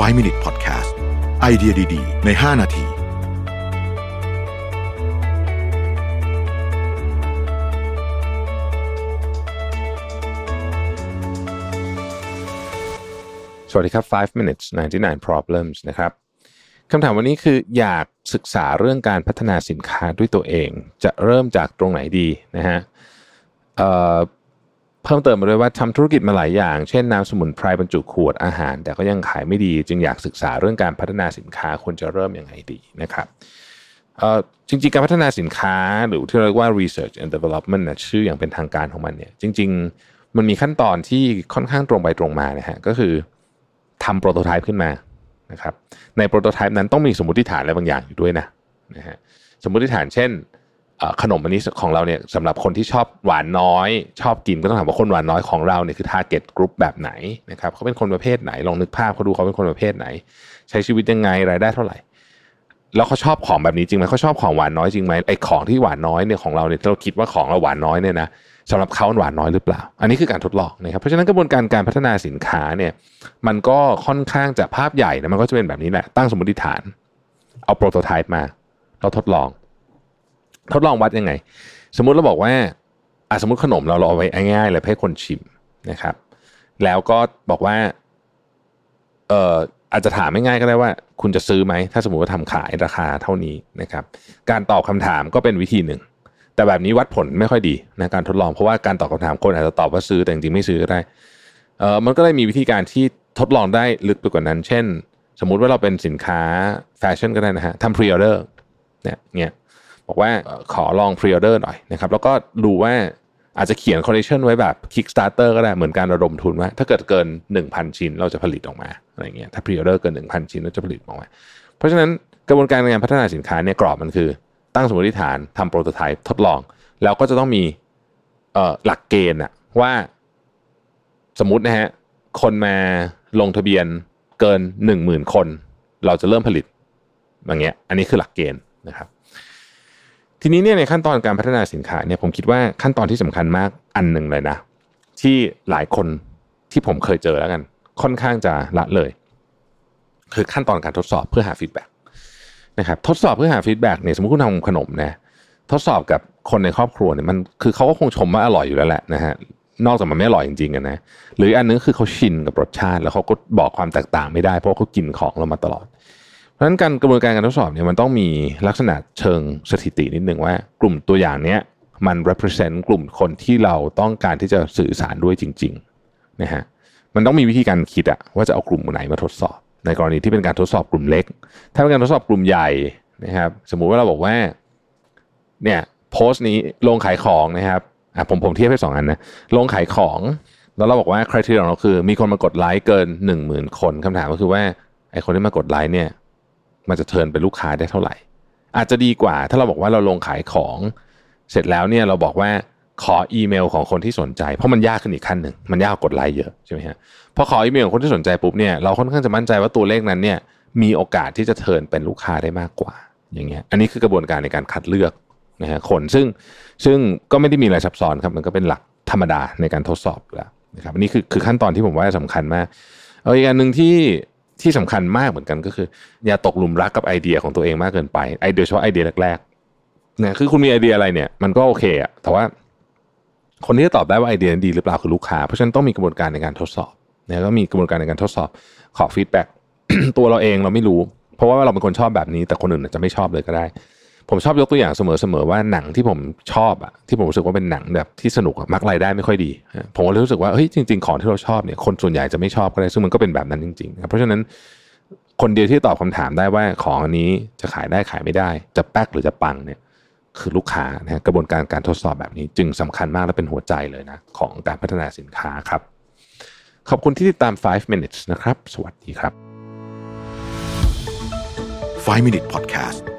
5 Minute Podcast ไอเดียดี ๆ ใน 5 นาทีสวัสดีครับ 5 minutes 99 problems นะครับ คำถามวันนี้คืออยากศึกษาเรื่องการพัฒนาสินค้าด้วยตัวเอง จะเริ่มจากตรงไหนดีนะฮะ พิ่มเติมมาด้วยว่าทำธุรกิจมาหลายอย่าง เช่นน้ำสมุนไพรบรรจุขวดอาหาร แต่ก็ยังขายไม่ดี จึงอยากศึกษาเรื่องการพัฒนาสินค้าควรจะเริ่มยังไงดีนะครับจริงๆ การพัฒนาสินค้าหรือที่เรียกว่า research and development นะชื่ออย่างเป็นทางการของมันเนี่ยจริง ๆ มันมีขั้นตอนที่ค่อนข้างตรงไปตรงมานะฮะก็คือทำโปรโตไทป์ขึ้นมานะครับในโปรโตไทป์นั้นต้องมีสมมติฐานอะไรบางอย่างอยู่ด้วยนะนะฮะสมมติฐานเช่น ขนมอันนี้ของเราเนี่ยสำหรับคนที่ชอบหวานน้อย ชอบกินก็ต้องถามว่าคนหวานน้อยของเราเนี่ยคือ target group แบบไหนนะครับเขาเป็นคนประเภทไหนลองนึกภาพเขาดูเขาเป็นคนประเภทไหน ใช้ชีวิตยังไงรายได้เท่าไหร่ แล้วเขาชอบของแบบนี้จริงไหมเขาชอบของหวานน้อยจริงไหมไอ้ของที่หวานน้อยเนี่ยของเราเนี่ยเราคิดว่าของเราหวานน้อยเนี่ยนะสำหรับเขาหวานน้อยหรือเปล่า อันนี้คือการทดลองนะครับเพราะฉะนั้นกระบวนการการพัฒนาสินค้าเนี่ยมันก็ค่อนข้างจะภาพใหญ่นะมันก็จะเป็นแบบนี้แหละตั้งสมมติฐาน เอาโปรโตไทป์มา เราทดลอง ทดลองวัดยังไง สมมุติเราบอกว่าอะสมมติขนมเราเราเอาไว้ง่ายๆเลยให้คนชิมนะครับ แล้วก็บอกว่าเอ่ออาจจะถามไม่ง่ายก็ได้ว่า คุณจะซื้อไหม ถ้าสมมติว่าทำขายราคาเท่านี้นะครับ การตอบคำถามก็เป็นวิธีหนึ่ง แต่แบบนี้วัดผลไม่ค่อยดีนะการทดลองเพราะว่าการตอบคำถามคนอาจจะตอบว่าซื้อแต่จริงๆไม่ซื้อก็ได้เออมันก็เลยมีวิธีการที่ทดลองได้ลึกไปกว่านั้น เช่น สมมุติว่าเราเป็นสินค้าแฟชั่นก็ได้นะฮะทำพรีออเดอร์เนี่ยเนี่ย บอกว่าขอลองพรีออเดอร์หน่อยนะครับแล้วก็ดูว่าอาจจะเขียนคอลเลคชันไว้แบบ Kickstarter ก็ได้เหมือนการระดมทุนว่า ถ้าเกิดเกิน 1,000 ชิ้นเราจะผลิตออกมาอะไรเงี้ยถ้าพรีออเดอร์เกิน 1,000 ชิ้นเราจะผลิตออกมา เพราะฉะนั้นกระบวนการในการพัฒนาสินค้าเนี่ยกรอบมันคือ ตั้งสมมติฐานทำ prototype ทดลอง แล้วก็จะต้องมีหลักเกณฑ์อะว่าสมมตินะฮะคนมาลงทะเบียนเกิน 10,000 คน เราจะเริ่มผลิตอย่างเงี้ยอันนี้คือหลักเกณฑ์นะครับ ทีนี้เนี่ยในขั้นตอนการพัฒนาสินค้าเนี่ยผมคิดว่าขั้นตอนที่สำคัญมากอันหนึ่งเลยนะ ที่หลายคนที่ผมเคยเจอแล้วกัน ค่อนข้างจะละเลย คือขั้นตอนการทดสอบเพื่อหาฟีดแบ็กนะครับทดสอบเพื่อหาฟีดแบ็กเนี่ยสมมติคุณทำขนมนะทดสอบกับคนในครอบครัวเนี่ยมันคือเขาก็คงชมว่าอร่อยอยู่แล้วแหละนะฮะนอกจากมันไม่อร่อยจริงๆกันนะหรืออันนึงคือเขาชินกับรสชาติ แล้วเขาก็บอกความแตกต่างไม่ได้เพราะเขากินของเรามาตลอด ราะฉะนั้นการกระบวนการการทดสอบเนี่ยมันต้องมีลักษณะเชิงสถิตินิดหนึ่งว่า กลุ่มตัวอย่างเนี้ยมัน represent กลุ่มคนที่เราต้องการที่จะสื่อสารด้วยจริงๆนะฮะมันต้องมีวิธีการคิดอะว่าจะเอากลุ่มไหนมาทดสอบ ในกรณีที่เป็นการทดสอบกลุ่มเล็ก ถ้าเป็นการทดสอบกลุ่มใหญ่นะครับ สมมุติว่าเราบอกว่าเนี่ยโพสต์นี้ลงขายของนะครับอะผมผมเทียบให้สองอันนะลงขายของ แล้วเราบอกว่าคุณทีของเราคือ มีคนมากดไลค์เกินหนึ่งหมื่นคนคำถามก็คือว่าไอคนที่มากดไลค์เนี่ย มันจะเทินเป็นลูกค้าได้เท่าไหร่ อาจจะดีกว่าถ้าเราบอกว่าเราลงขายของเสร็จแล้วเนี่ยเราบอกว่าขออีเมลของคนที่สนใจ เพราะมันยากขึ้นอีกขั้นหนึ่งมันยากกดไลค์เยอะใช่ไหมฮะพอขออีเมลของคนที่สนใจปุ๊บเนี่ยเราค่อนข้างจะมั่นใจว่าตัวเลขนั้นเนี่ยมีโอกาสที่จะเทินเป็นลูกค้าได้มากกว่า อย่างเงี้ยอันนี้คือกระบวนการในการคัดเลือกนะฮะคนซึ่งซึ่งก็ไม่ได้มีอะไรซับซ้อนครับมันก็เป็นหลักธรรมดาในการทดสอบแล้วนะครับอันนี้คือคือขั้นตอนที่ผมว่าสำคัญมากเอาอีกอันหนึ่งที่ ที่สำคัญมากเหมือนกันก็คือ อย่าตกหลุมรักกับไอเดียของตัวเองมากเกินไปไอเดียเฉพาะไอเดียแรกๆเนี่ยคือคุณมีไอเดียอะไรเนี่ย มันก็โอเคอะแต่ว่า คนที่จะตอบได้ว่าไอเดียนั้นดีหรือเปล่าคือลูกค้า เพราะฉะนั้นต้องมีกระบวนการในการทดสอบนะก็มีกระบวนการในการทดสอบขอฟีดแบ็กตัวเราเองเราไม่รู้ เพราะว่าเราเป็นคนชอบแบบนี้ แต่คนอื่นอาจจะไม่ชอบเลยก็ได้ ผมชอบยกตัวอย่างเสมอๆว่าหนังที่ผมชอบอะที่ผมรู้สึกว่าเป็นหนังแบบที่สนุกอะมักรายได้ไม่ค่อยดี ผมก็เลยรู้สึกว่าเฮ้ยจริง ๆ ของที่เราชอบเนี่ยคนส่วนใหญ่จะไม่ชอบก็ได้ซึ่งมันก็เป็นแบบนั้นจริงๆเพราะฉะนั้นคนเดียวที่ตอบคำถามได้ว่าของอันนี้จะขายได้ขายไม่ได้ จะแป๊กหรือจะปังเนี่ยคือลูกค้านะกระบวนการการทดสอบแบบนี้ จึงสำคัญมากและเป็นหัวใจเลยนะของการพัฒนาสินค้าครับ ขอบคุณที่ติดตาม 5 minutes นะครับ สวัสดีครับ 5 Minute Podcast